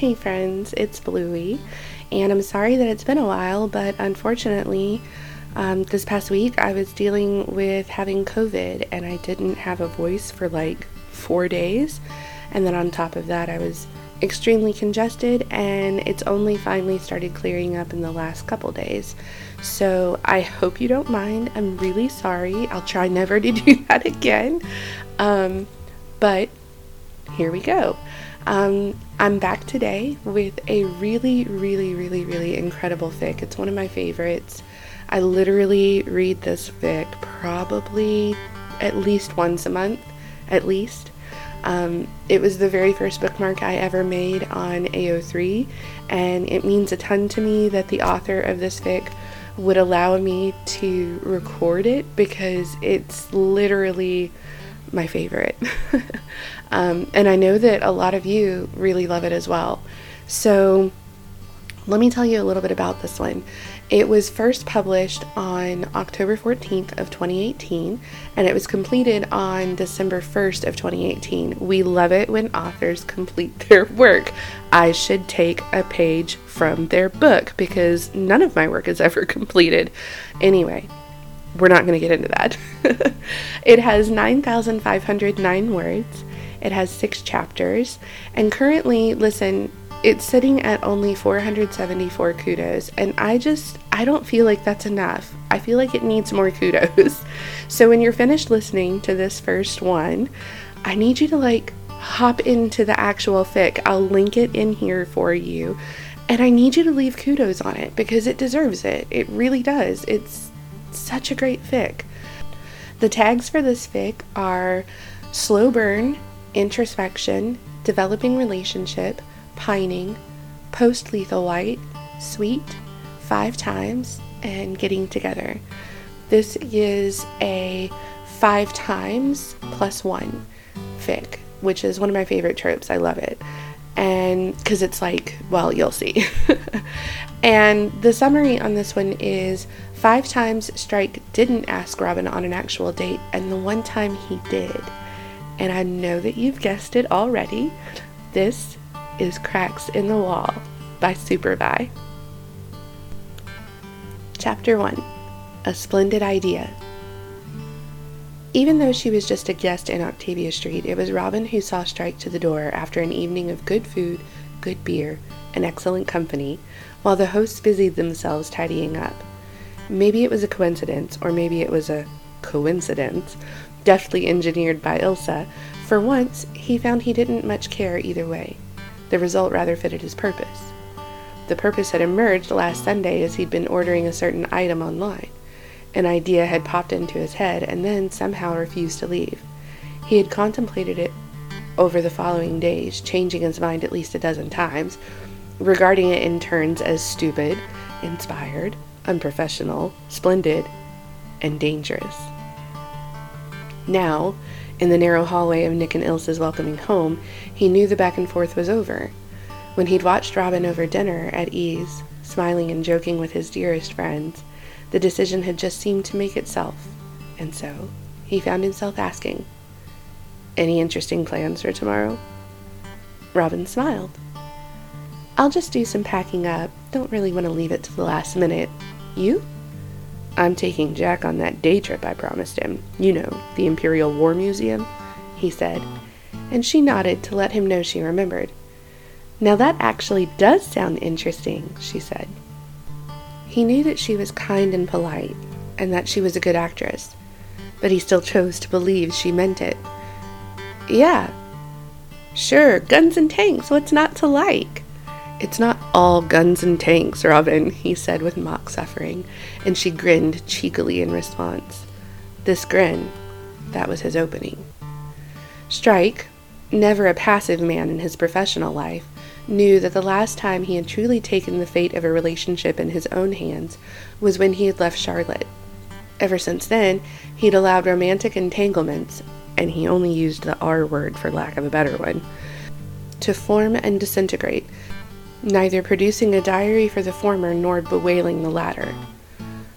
Hey friends, it's Bluey, and I'm sorry that it's been a while, but unfortunately, um, this past week I was dealing with having COVID and I didn't have a voice for like four days. And then on top of that, I was extremely congested and it's only finally started clearing up in the last couple days. So I hope you don't mind. I'm really sorry. I'll try never to do that again. Um, but here we go. Um, I'm back today with a really, really, really, really incredible fic. It's one of my favorites. I literally read this fic probably at least once a month, at least. Um, it was the very first bookmark I ever made on AO3, and it means a ton to me that the author of this fic would allow me to record it because it's literally my favorite. um, and I know that a lot of you really love it as well. So let me tell you a little bit about this one. It was first published on October 14th of 2018 and it was completed on December 1st of 2018. We love it when authors complete their work. I should take a page from their book because none of my work is ever completed. Anyway, we're not going to get into that. it has 9,509 words. It has six chapters. And currently, listen, it's sitting at only 474 kudos. And I just, I don't feel like that's enough. I feel like it needs more kudos. So when you're finished listening to this first one, I need you to like hop into the actual fic. I'll link it in here for you. And I need you to leave kudos on it because it deserves it. It really does. It's such a great fic. The tags for this fic are slow burn, introspection, developing relationship, pining, post lethal white, sweet, five times, and getting together. This is a five times plus one fic, which is one of my favorite tropes. I love it. And because it's like, well, you'll see. and the summary on this one is Five times Strike didn't ask Robin on an actual date, and the one time he did. And I know that you've guessed it already. This is Cracks in the Wall by SuperVi. Chapter 1 A Splendid Idea. Even though she was just a guest in Octavia Street, it was Robin who saw Strike to the door after an evening of good food, good beer, and excellent company, while the hosts busied themselves tidying up. Maybe it was a coincidence, or maybe it was a coincidence, deftly engineered by Ilsa. For once, he found he didn't much care either way. The result rather fitted his purpose. The purpose had emerged last Sunday as he'd been ordering a certain item online. An idea had popped into his head and then somehow refused to leave. He had contemplated it over the following days, changing his mind at least a dozen times, regarding it in turns as stupid, inspired, unprofessional, splendid, and dangerous. Now, in the narrow hallway of Nick and Ilsa's welcoming home, he knew the back and forth was over. When he'd watched Robin over dinner at ease, smiling and joking with his dearest friends, the decision had just seemed to make itself, and so he found himself asking, Any interesting plans for tomorrow? Robin smiled. I'll just do some packing up. Don't really want to leave it to the last minute. You? I'm taking Jack on that day trip I promised him. You know, the Imperial War Museum, he said, and she nodded to let him know she remembered. Now that actually does sound interesting, she said. He knew that she was kind and polite, and that she was a good actress, but he still chose to believe she meant it. Yeah. Sure, guns and tanks, what's not to like? It's not all guns and tanks, Robin, he said with mock suffering, and she grinned cheekily in response. This grin, that was his opening. Strike, never a passive man in his professional life, knew that the last time he had truly taken the fate of a relationship in his own hands was when he had left Charlotte. Ever since then, he'd allowed romantic entanglements, and he only used the R word for lack of a better one, to form and disintegrate neither producing a diary for the former nor bewailing the latter.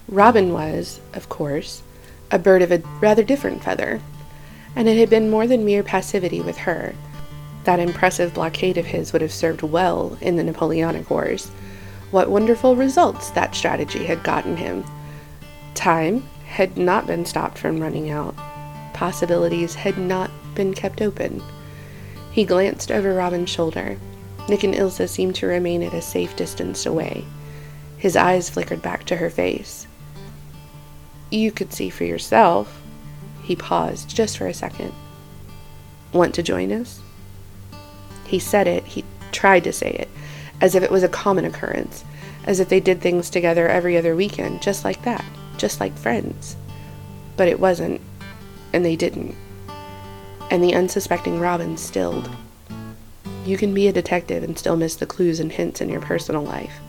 Robin was, of course, a bird of a rather different feather, and it had been more than mere passivity with her. That impressive blockade of his would have served well in the Napoleonic Wars. What wonderful results that strategy had gotten him. Time had not been stopped from running out. Possibilities had not been kept open. He glanced over Robin's shoulder. Nick and Ilsa seemed to remain at a safe distance away. His eyes flickered back to her face. You could see for yourself. He paused just for a second. Want to join us? He said it, he tried to say it, as if it was a common occurrence, as if they did things together every other weekend, just like that, just like friends. But it wasn't, and they didn't. And the unsuspecting Robin stilled. You can be a detective and still miss the clues and hints in your personal life.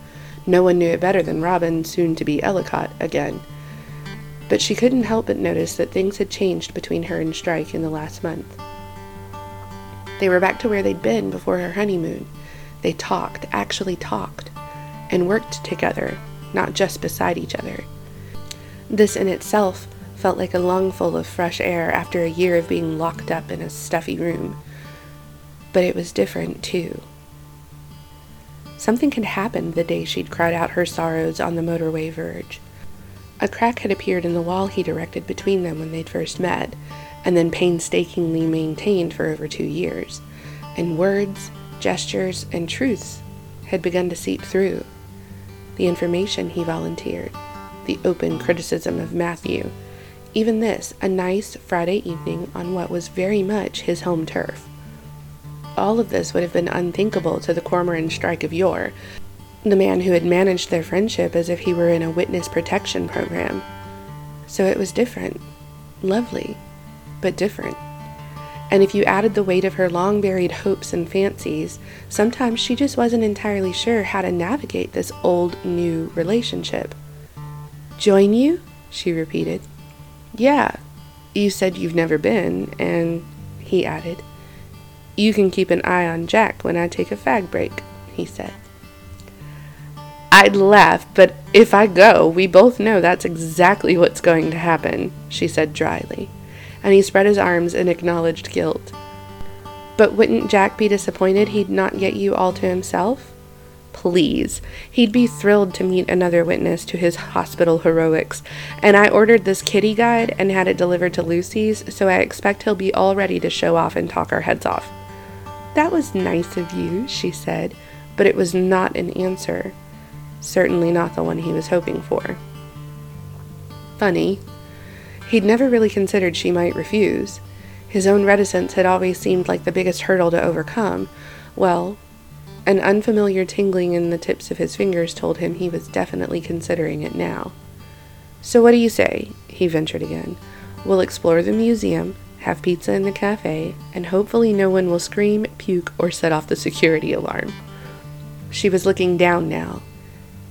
No one knew it better than Robin, soon to be Ellacott, again. But she couldn't help but notice that things had changed between her and Strike in the last month. They were back to where they'd been before her honeymoon. They talked, actually talked, and worked together, not just beside each other. This in itself felt like a lungful of fresh air after a year of being locked up in a stuffy room. But it was different, too. Something had happened the day she'd cried out her sorrows on the motorway verge. A crack had appeared in the wall he'd erected between them when they'd first met, and then painstakingly maintained for over two years, and words, gestures, and truths had begun to seep through. The information he volunteered, the open criticism of Matthew, even this, a nice Friday evening on what was very much his home turf. All of this would have been unthinkable to the Cormoran Strike of yore, the man who had managed their friendship as if he were in a witness protection program. So it was different, lovely, but different. And if you added the weight of her long buried hopes and fancies, sometimes she just wasn't entirely sure how to navigate this old new relationship. Join you? she repeated. Yeah, you said you've never been, and he added, You can keep an eye on Jack when I take a fag break, he said. I'd laugh, but if I go, we both know that's exactly what's going to happen, she said dryly and he spread his arms in acknowledged guilt. But wouldn't Jack be disappointed he'd not get you all to himself? Please. He'd be thrilled to meet another witness to his hospital heroics, and I ordered this kitty guide and had it delivered to Lucy's, so I expect he'll be all ready to show off and talk our heads off. That was nice of you, she said, but it was not an answer. Certainly not the one he was hoping for. Funny, He'd never really considered she might refuse. His own reticence had always seemed like the biggest hurdle to overcome. Well, an unfamiliar tingling in the tips of his fingers told him he was definitely considering it now. So, what do you say? he ventured again. We'll explore the museum, have pizza in the cafe, and hopefully no one will scream, puke, or set off the security alarm. She was looking down now,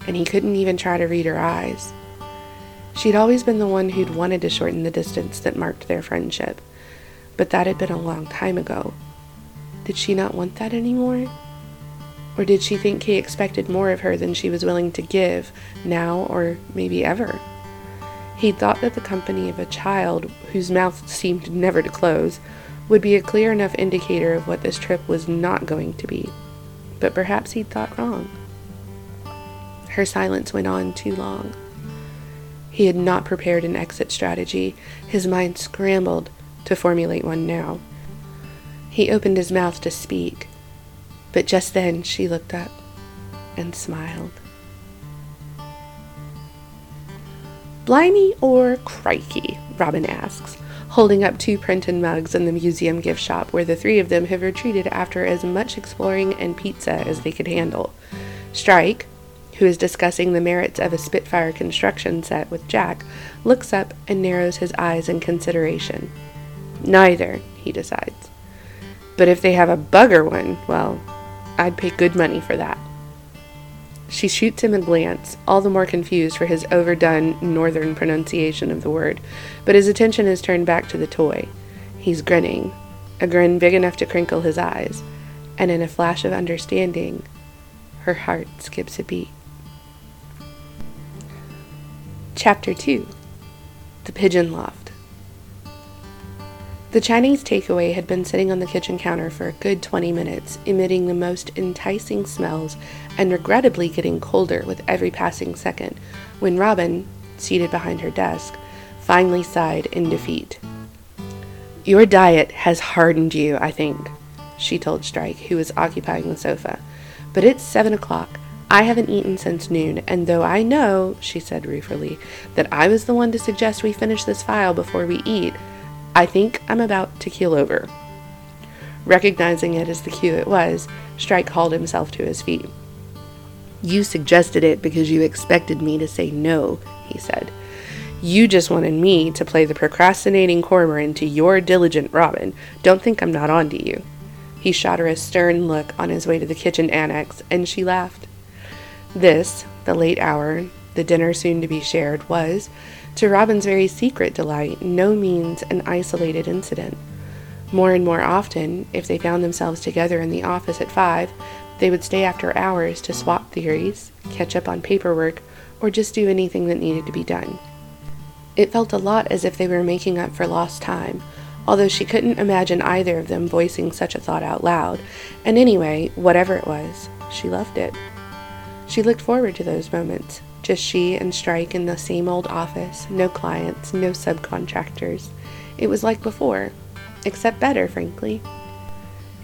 and he couldn't even try to read her eyes. She'd always been the one who'd wanted to shorten the distance that marked their friendship, but that had been a long time ago. Did she not want that anymore? Or did she think he expected more of her than she was willing to give, now or maybe ever? He'd thought that the company of a child, whose mouth seemed never to close, would be a clear enough indicator of what this trip was not going to be. But perhaps he'd thought wrong. Her silence went on too long. He had not prepared an exit strategy. His mind scrambled to formulate one now. He opened his mouth to speak, but just then she looked up and smiled. Blimey or crikey? Robin asks, holding up two Prenton mugs in the museum gift shop where the three of them have retreated after as much exploring and pizza as they could handle. Strike, who is discussing the merits of a Spitfire construction set with Jack, looks up and narrows his eyes in consideration. Neither, he decides. But if they have a bugger one, well, I'd pay good money for that. She shoots him a glance, all the more confused for his overdone northern pronunciation of the word, but his attention is turned back to the toy. He's grinning, a grin big enough to crinkle his eyes, and in a flash of understanding, her heart skips a beat. Chapter 2 The Pigeon Loft The Chinese takeaway had been sitting on the kitchen counter for a good 20 minutes, emitting the most enticing smells and regrettably getting colder with every passing second, when Robin, seated behind her desk, finally sighed in defeat. Your diet has hardened you, I think, she told Strike, who was occupying the sofa. But it's seven o'clock. I haven't eaten since noon, and though I know, she said ruefully, that I was the one to suggest we finish this file before we eat, I think I'm about to keel over. Recognizing it as the cue it was, Strike hauled himself to his feet. You suggested it because you expected me to say no, he said. You just wanted me to play the procrastinating cormorant to your diligent Robin. Don't think I'm not on to you. He shot her a stern look on his way to the kitchen annex, and she laughed. This, the late hour, the dinner soon to be shared, was, to Robin's very secret delight, no means an isolated incident. More and more often, if they found themselves together in the office at five, they would stay after hours to swap theories, catch up on paperwork, or just do anything that needed to be done. It felt a lot as if they were making up for lost time, although she couldn't imagine either of them voicing such a thought out loud, and anyway, whatever it was, she loved it. She looked forward to those moments, just she and Strike in the same old office, no clients, no subcontractors. It was like before, except better, frankly.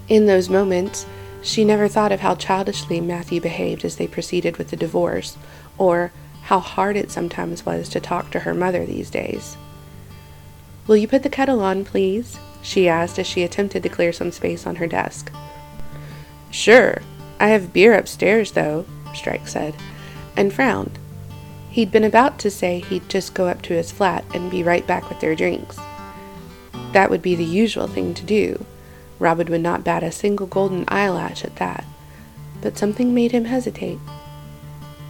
In those moments, she never thought of how childishly Matthew behaved as they proceeded with the divorce, or how hard it sometimes was to talk to her mother these days. Will you put the kettle on, please? she asked as she attempted to clear some space on her desk. Sure. I have beer upstairs, though, Strike said, and frowned. He'd been about to say he'd just go up to his flat and be right back with their drinks. That would be the usual thing to do. Robin would not bat a single golden eyelash at that. But something made him hesitate.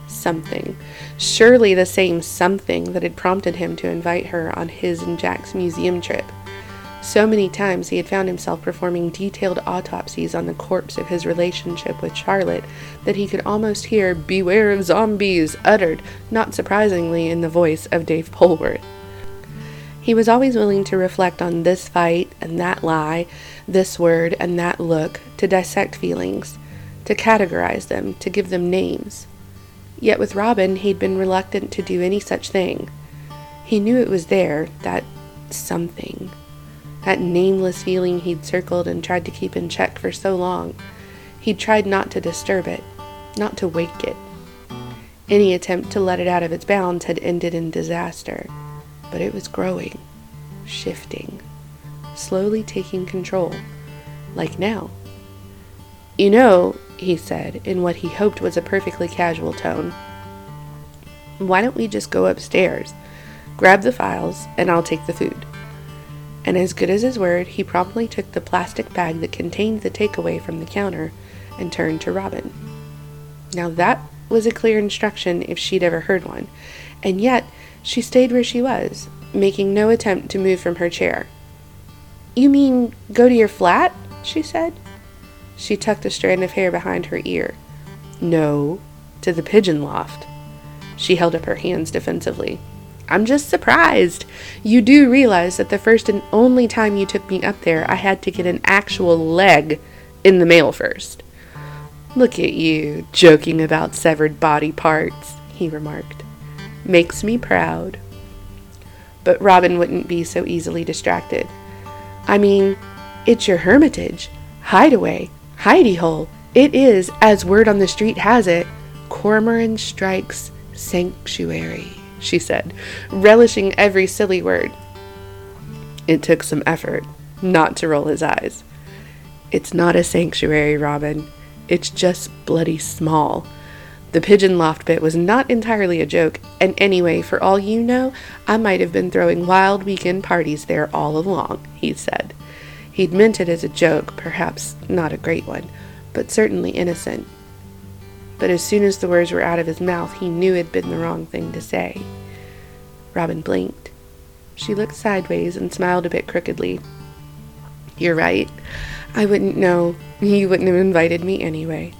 Something. Surely the same something that had prompted him to invite her on his and Jack's museum trip. So many times he had found himself performing detailed autopsies on the corpse of his relationship with Charlotte that he could almost hear Beware of Zombies uttered, not surprisingly, in the voice of Dave Polworth. He was always willing to reflect on this fight and that lie, this word and that look, to dissect feelings, to categorize them, to give them names. Yet with Robin, he'd been reluctant to do any such thing. He knew it was there, that something that nameless feeling he'd circled and tried to keep in check for so long. He'd tried not to disturb it, not to wake it. Any attempt to let it out of its bounds had ended in disaster, but it was growing, shifting, slowly taking control, like now. You know, he said, in what he hoped was a perfectly casual tone, why don't we just go upstairs, grab the files, and I'll take the food? and as good as his word, he promptly took the plastic bag that contained the takeaway from the counter and turned to Robin. Now that was a clear instruction if she'd ever heard one, and yet she stayed where she was, making no attempt to move from her chair. You mean go to your flat? she said. She tucked a strand of hair behind her ear. No, to the pigeon loft. She held up her hands defensively. I'm just surprised. You do realize that the first and only time you took me up there, I had to get an actual leg in the mail first. Look at you, joking about severed body parts, he remarked. Makes me proud. But Robin wouldn't be so easily distracted. I mean, it's your hermitage, hideaway, hidey hole. It is, as word on the street has it, Cormoran Strike's sanctuary she said, relishing every silly word. It took some effort not to roll his eyes. It's not a sanctuary, Robin. It's just bloody small. The pigeon loft bit was not entirely a joke, and anyway, for all you know, I might have been throwing wild weekend parties there all along, he said. He'd meant it as a joke, perhaps not a great one, but certainly innocent but as soon as the words were out of his mouth, he knew it had been the wrong thing to say. Robin blinked. She looked sideways and smiled a bit crookedly. You're right. I wouldn't know. You wouldn't have invited me anyway.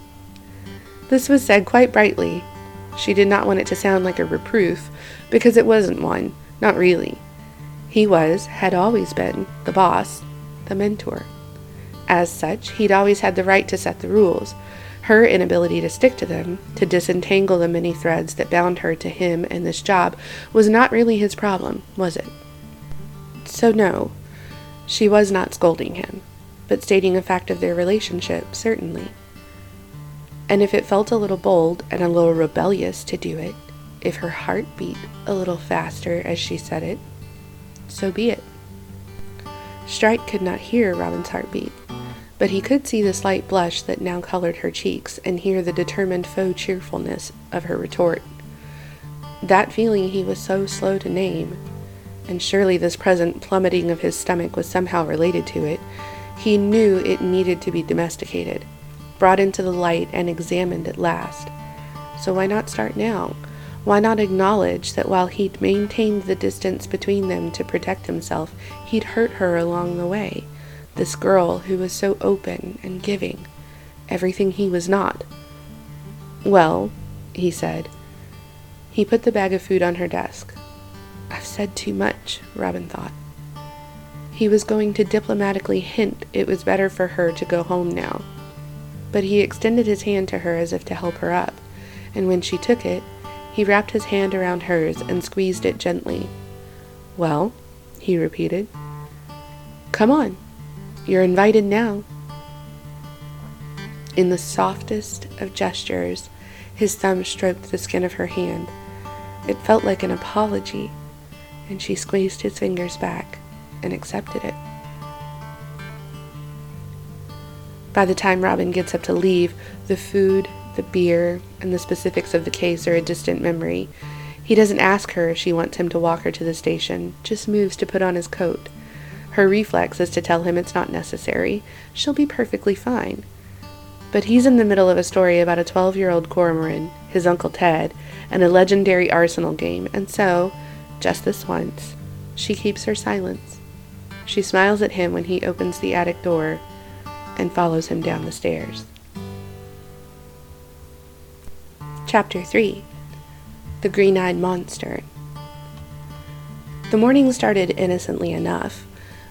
This was said quite brightly. She did not want it to sound like a reproof, because it wasn't one, not really. He was, had always been, the boss, the mentor. As such, he'd always had the right to set the rules. Her inability to stick to them, to disentangle the many threads that bound her to him and this job, was not really his problem, was it? So, no, she was not scolding him, but stating a fact of their relationship, certainly. And if it felt a little bold and a little rebellious to do it, if her heart beat a little faster as she said it, so be it. Strike could not hear Robin's heartbeat, but he could see the slight blush that now colored her cheeks and hear the determined faux cheerfulness of her retort. That feeling he was so slow to name, and surely this present plummeting of his stomach was somehow related to it, he knew it needed to be domesticated, brought into the light, and examined at last. So why not start now? Why not acknowledge that while he'd maintained the distance between them to protect himself, he'd hurt her along the way? This girl who was so open and giving, everything he was not. Well, he said. He put the bag of food on her desk. I've said too much, Robin thought. He was going to diplomatically hint it was better for her to go home now. But he extended his hand to her as if to help her up, and when she took it, he wrapped his hand around hers and squeezed it gently. Well, he repeated. Come on. You're invited now. In the softest of gestures, his thumb stroked the skin of her hand. It felt like an apology, and she squeezed his fingers back and accepted it. By the time Robin gets up to leave, the food, the beer, and the specifics of the case are a distant memory. He doesn't ask her if she wants him to walk her to the station, just moves to put on his coat. Her reflex is to tell him it's not necessary. She'll be perfectly fine. But he's in the middle of a story about a 12 year old Cormoran, his Uncle Ted, and a legendary Arsenal game, and so, just this once, she keeps her silence. She smiles at him when he opens the attic door and follows him down the stairs. Chapter 3 The Green Eyed Monster. The morning started innocently enough.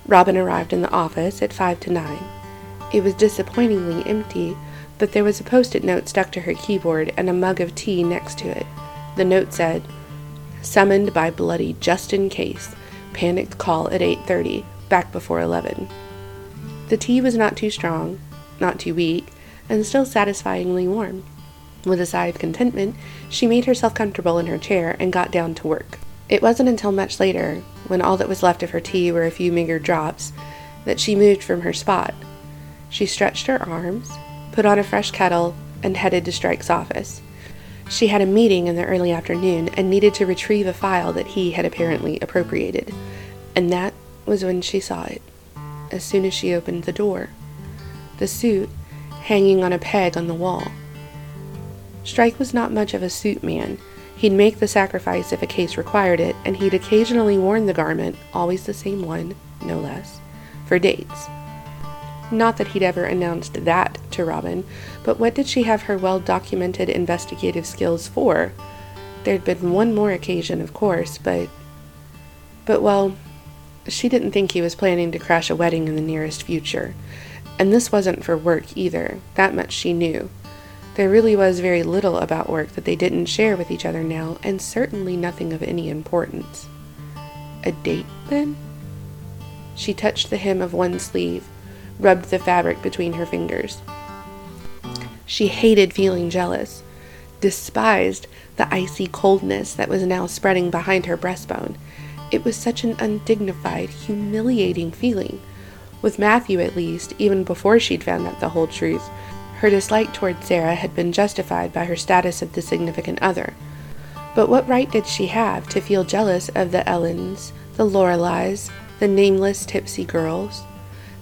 Robin arrived in the office at five to nine. It was disappointingly empty, but there was a post it note stuck to her keyboard and a mug of tea next to it. The note said, Summoned by bloody Justin Case. Panicked call at 8.30, back before 11. The tea was not too strong, not too weak, and still satisfyingly warm. With a sigh of contentment, she made herself comfortable in her chair and got down to work. It wasn't until much later, when all that was left of her tea were a few meager drops, that she moved from her spot. She stretched her arms, put on a fresh kettle, and headed to Strike's office. She had a meeting in the early afternoon and needed to retrieve a file that he had apparently appropriated. And that was when she saw it, as soon as she opened the door. The suit hanging on a peg on the wall. Strike was not much of a suit man. He'd make the sacrifice if a case required it, and he'd occasionally worn the garment, always the same one, no less, for dates. Not that he'd ever announced that to Robin, but what did she have her well documented investigative skills for? There'd been one more occasion, of course, but. But, well, she didn't think he was planning to crash a wedding in the nearest future. And this wasn't for work either, that much she knew. There really was very little about work that they didn't share with each other now, and certainly nothing of any importance. A date, then? She touched the hem of one sleeve, rubbed the fabric between her fingers. She hated feeling jealous, despised the icy coldness that was now spreading behind her breastbone. It was such an undignified, humiliating feeling. With Matthew, at least, even before she'd found out the whole truth, her dislike toward Sarah had been justified by her status of the significant other. But what right did she have to feel jealous of the Ellens, the Loreleis, the nameless tipsy girls?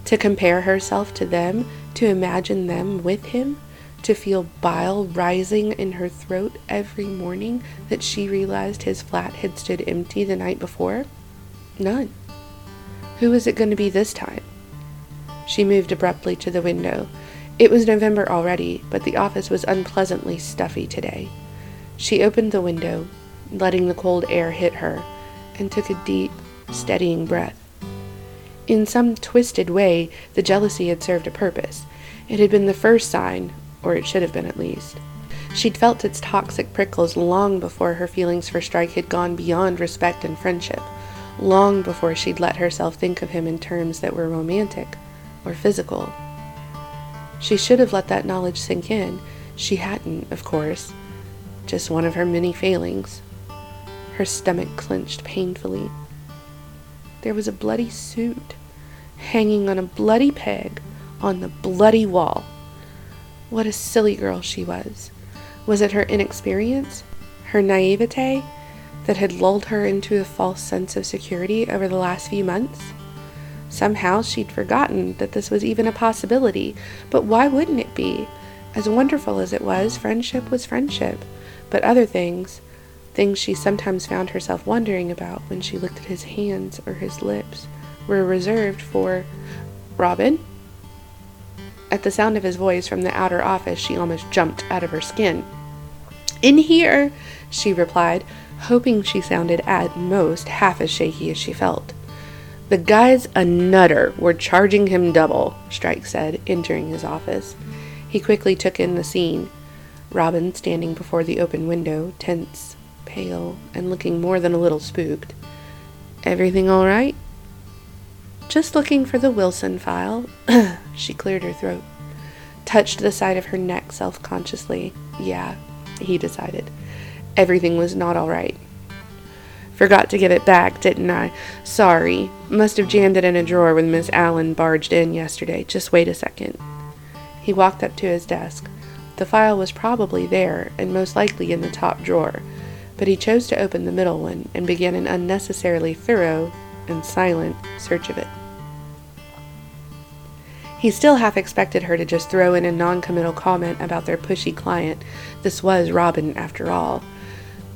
To compare herself to them, to imagine them with him, to feel bile rising in her throat every morning that she realized his flat had stood empty the night before? None. Who was it going to be this time? She moved abruptly to the window, it was November already, but the office was unpleasantly stuffy today. She opened the window, letting the cold air hit her, and took a deep, steadying breath. In some twisted way, the jealousy had served a purpose. It had been the first sign, or it should have been at least. She'd felt its toxic prickles long before her feelings for Strike had gone beyond respect and friendship, long before she'd let herself think of him in terms that were romantic or physical. She should have let that knowledge sink in. She hadn't, of course. Just one of her many failings. Her stomach clenched painfully. There was a bloody suit hanging on a bloody peg on the bloody wall. What a silly girl she was. Was it her inexperience, her naivete, that had lulled her into a false sense of security over the last few months? Somehow she'd forgotten that this was even a possibility, but why wouldn't it be? As wonderful as it was, friendship was friendship, but other things, things she sometimes found herself wondering about when she looked at his hands or his lips, were reserved for Robin? At the sound of his voice from the outer office, she almost jumped out of her skin. In here, she replied, hoping she sounded at most half as shaky as she felt. The guy's a nutter. We're charging him double, Strike said, entering his office. He quickly took in the scene. Robin standing before the open window, tense, pale, and looking more than a little spooked. Everything all right? Just looking for the Wilson file. she cleared her throat. Touched the side of her neck self consciously. Yeah, he decided. Everything was not all right. Forgot to give it back, didn't I? Sorry. Must have jammed it in a drawer when Miss Allen barged in yesterday. Just wait a second. He walked up to his desk. The file was probably there, and most likely in the top drawer, but he chose to open the middle one and began an unnecessarily thorough and silent search of it. He still half expected her to just throw in a non-committal comment about their pushy client. This was Robin, after all.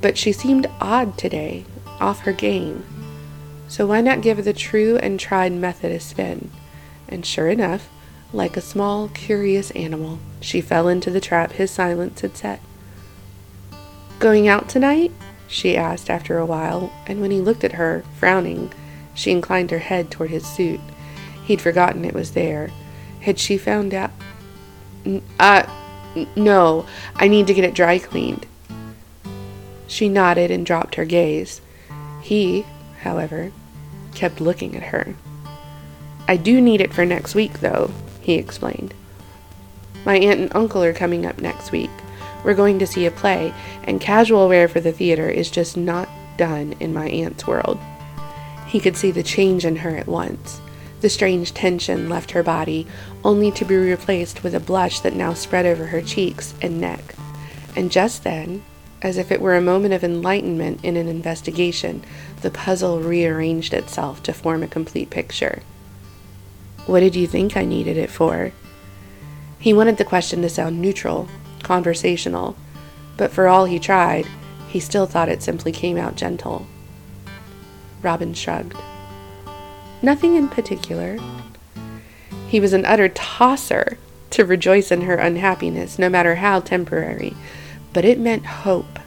But she seemed odd today, off her game. So why not give the true and tried method a spin? And sure enough, like a small, curious animal, she fell into the trap his silence had set. Going out tonight? she asked after a while, and when he looked at her, frowning, she inclined her head toward his suit. He'd forgotten it was there. Had she found out? Uh, no, I need to get it dry cleaned. She nodded and dropped her gaze. He, however, kept looking at her. I do need it for next week, though, he explained. My aunt and uncle are coming up next week. We're going to see a play, and casual wear for the theater is just not done in my aunt's world. He could see the change in her at once. The strange tension left her body, only to be replaced with a blush that now spread over her cheeks and neck. And just then, as if it were a moment of enlightenment in an investigation, the puzzle rearranged itself to form a complete picture. What did you think I needed it for? He wanted the question to sound neutral, conversational, but for all he tried, he still thought it simply came out gentle. Robin shrugged. Nothing in particular. He was an utter tosser to rejoice in her unhappiness, no matter how temporary, but it meant hope,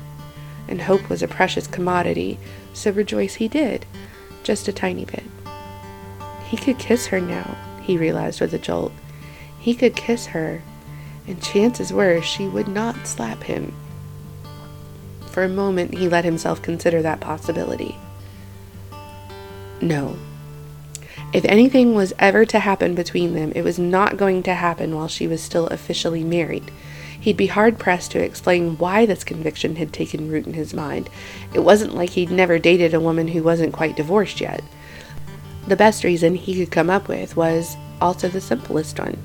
and hope was a precious commodity, so rejoice he did, just a tiny bit. He could kiss her now, he realized with a jolt. He could kiss her, and chances were she would not slap him. For a moment, he let himself consider that possibility. No, if anything was ever to happen between them, it was not going to happen while she was still officially married. He'd be hard pressed to explain why this conviction had taken root in his mind. It wasn't like he'd never dated a woman who wasn't quite divorced yet. The best reason he could come up with was also the simplest one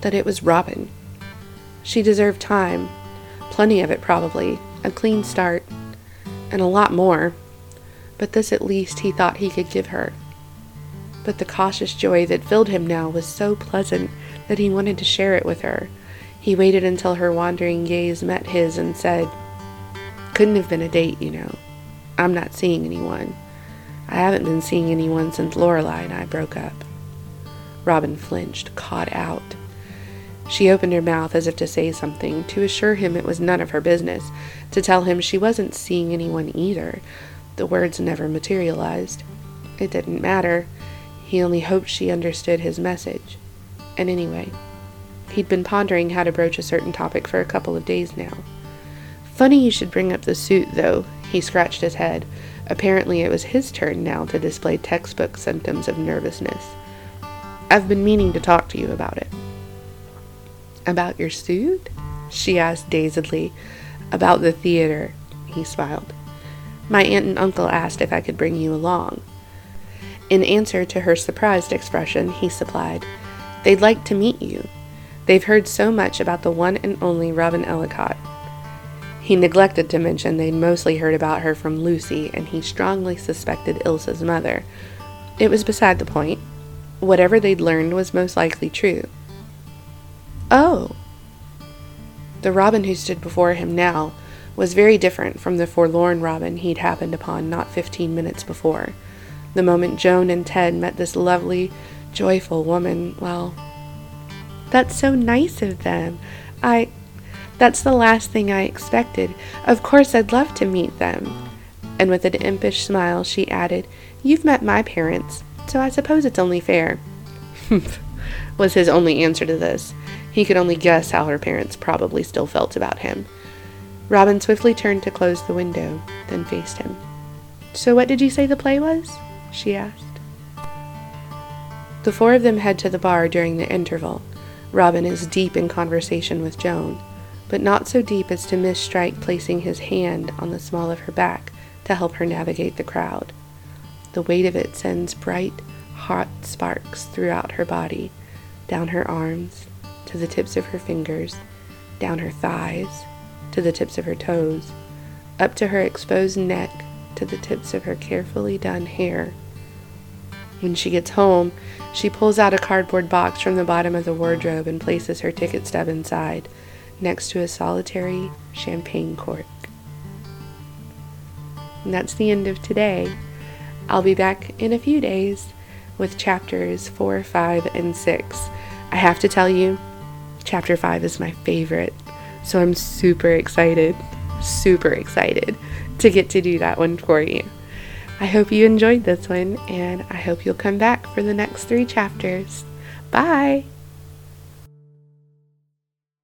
that it was Robin. She deserved time, plenty of it probably, a clean start, and a lot more. But this at least he thought he could give her but the cautious joy that filled him now was so pleasant that he wanted to share it with her. He waited until her wandering gaze met his and said, Couldn't have been a date, you know. I'm not seeing anyone. I haven't been seeing anyone since Lorelei and I broke up. Robin flinched, caught out. She opened her mouth as if to say something, to assure him it was none of her business, to tell him she wasn't seeing anyone either. The words never materialized. It didn't matter. He only hoped she understood his message. And anyway, he'd been pondering how to broach a certain topic for a couple of days now. Funny you should bring up the suit, though. He scratched his head. Apparently, it was his turn now to display textbook symptoms of nervousness. I've been meaning to talk to you about it. About your suit? She asked dazedly. About the theater, he smiled. My aunt and uncle asked if I could bring you along. In answer to her surprised expression, he supplied, They'd like to meet you. They've heard so much about the one and only Robin Ellacott. He neglected to mention they'd mostly heard about her from Lucy, and he strongly suspected Ilsa's mother. It was beside the point. Whatever they'd learned was most likely true. Oh! The Robin who stood before him now was very different from the forlorn Robin he'd happened upon not fifteen minutes before. The moment Joan and Ted met this lovely, joyful woman, well, that's so nice of them. I. That's the last thing I expected. Of course, I'd love to meet them. And with an impish smile, she added, You've met my parents, so I suppose it's only fair. Humph, was his only answer to this. He could only guess how her parents probably still felt about him. Robin swiftly turned to close the window, then faced him. So, what did you say the play was? She asked. The four of them head to the bar during the interval. Robin is deep in conversation with Joan but not so deep as to miss Strike placing his hand on the small of her back to help her navigate the crowd. The weight of it sends bright, hot sparks throughout her body, down her arms, to the tips of her fingers, down her thighs, to the tips of her toes, up to her exposed neck, to the tips of her carefully done hair. When she gets home, she pulls out a cardboard box from the bottom of the wardrobe and places her ticket stub inside next to a solitary champagne cork. And that's the end of today. I'll be back in a few days with chapters 4, 5, and 6. I have to tell you, chapter 5 is my favorite, so I'm super excited, super excited to get to do that one for you. I hope you enjoyed this one, and I hope you'll come back for the next three chapters. Bye!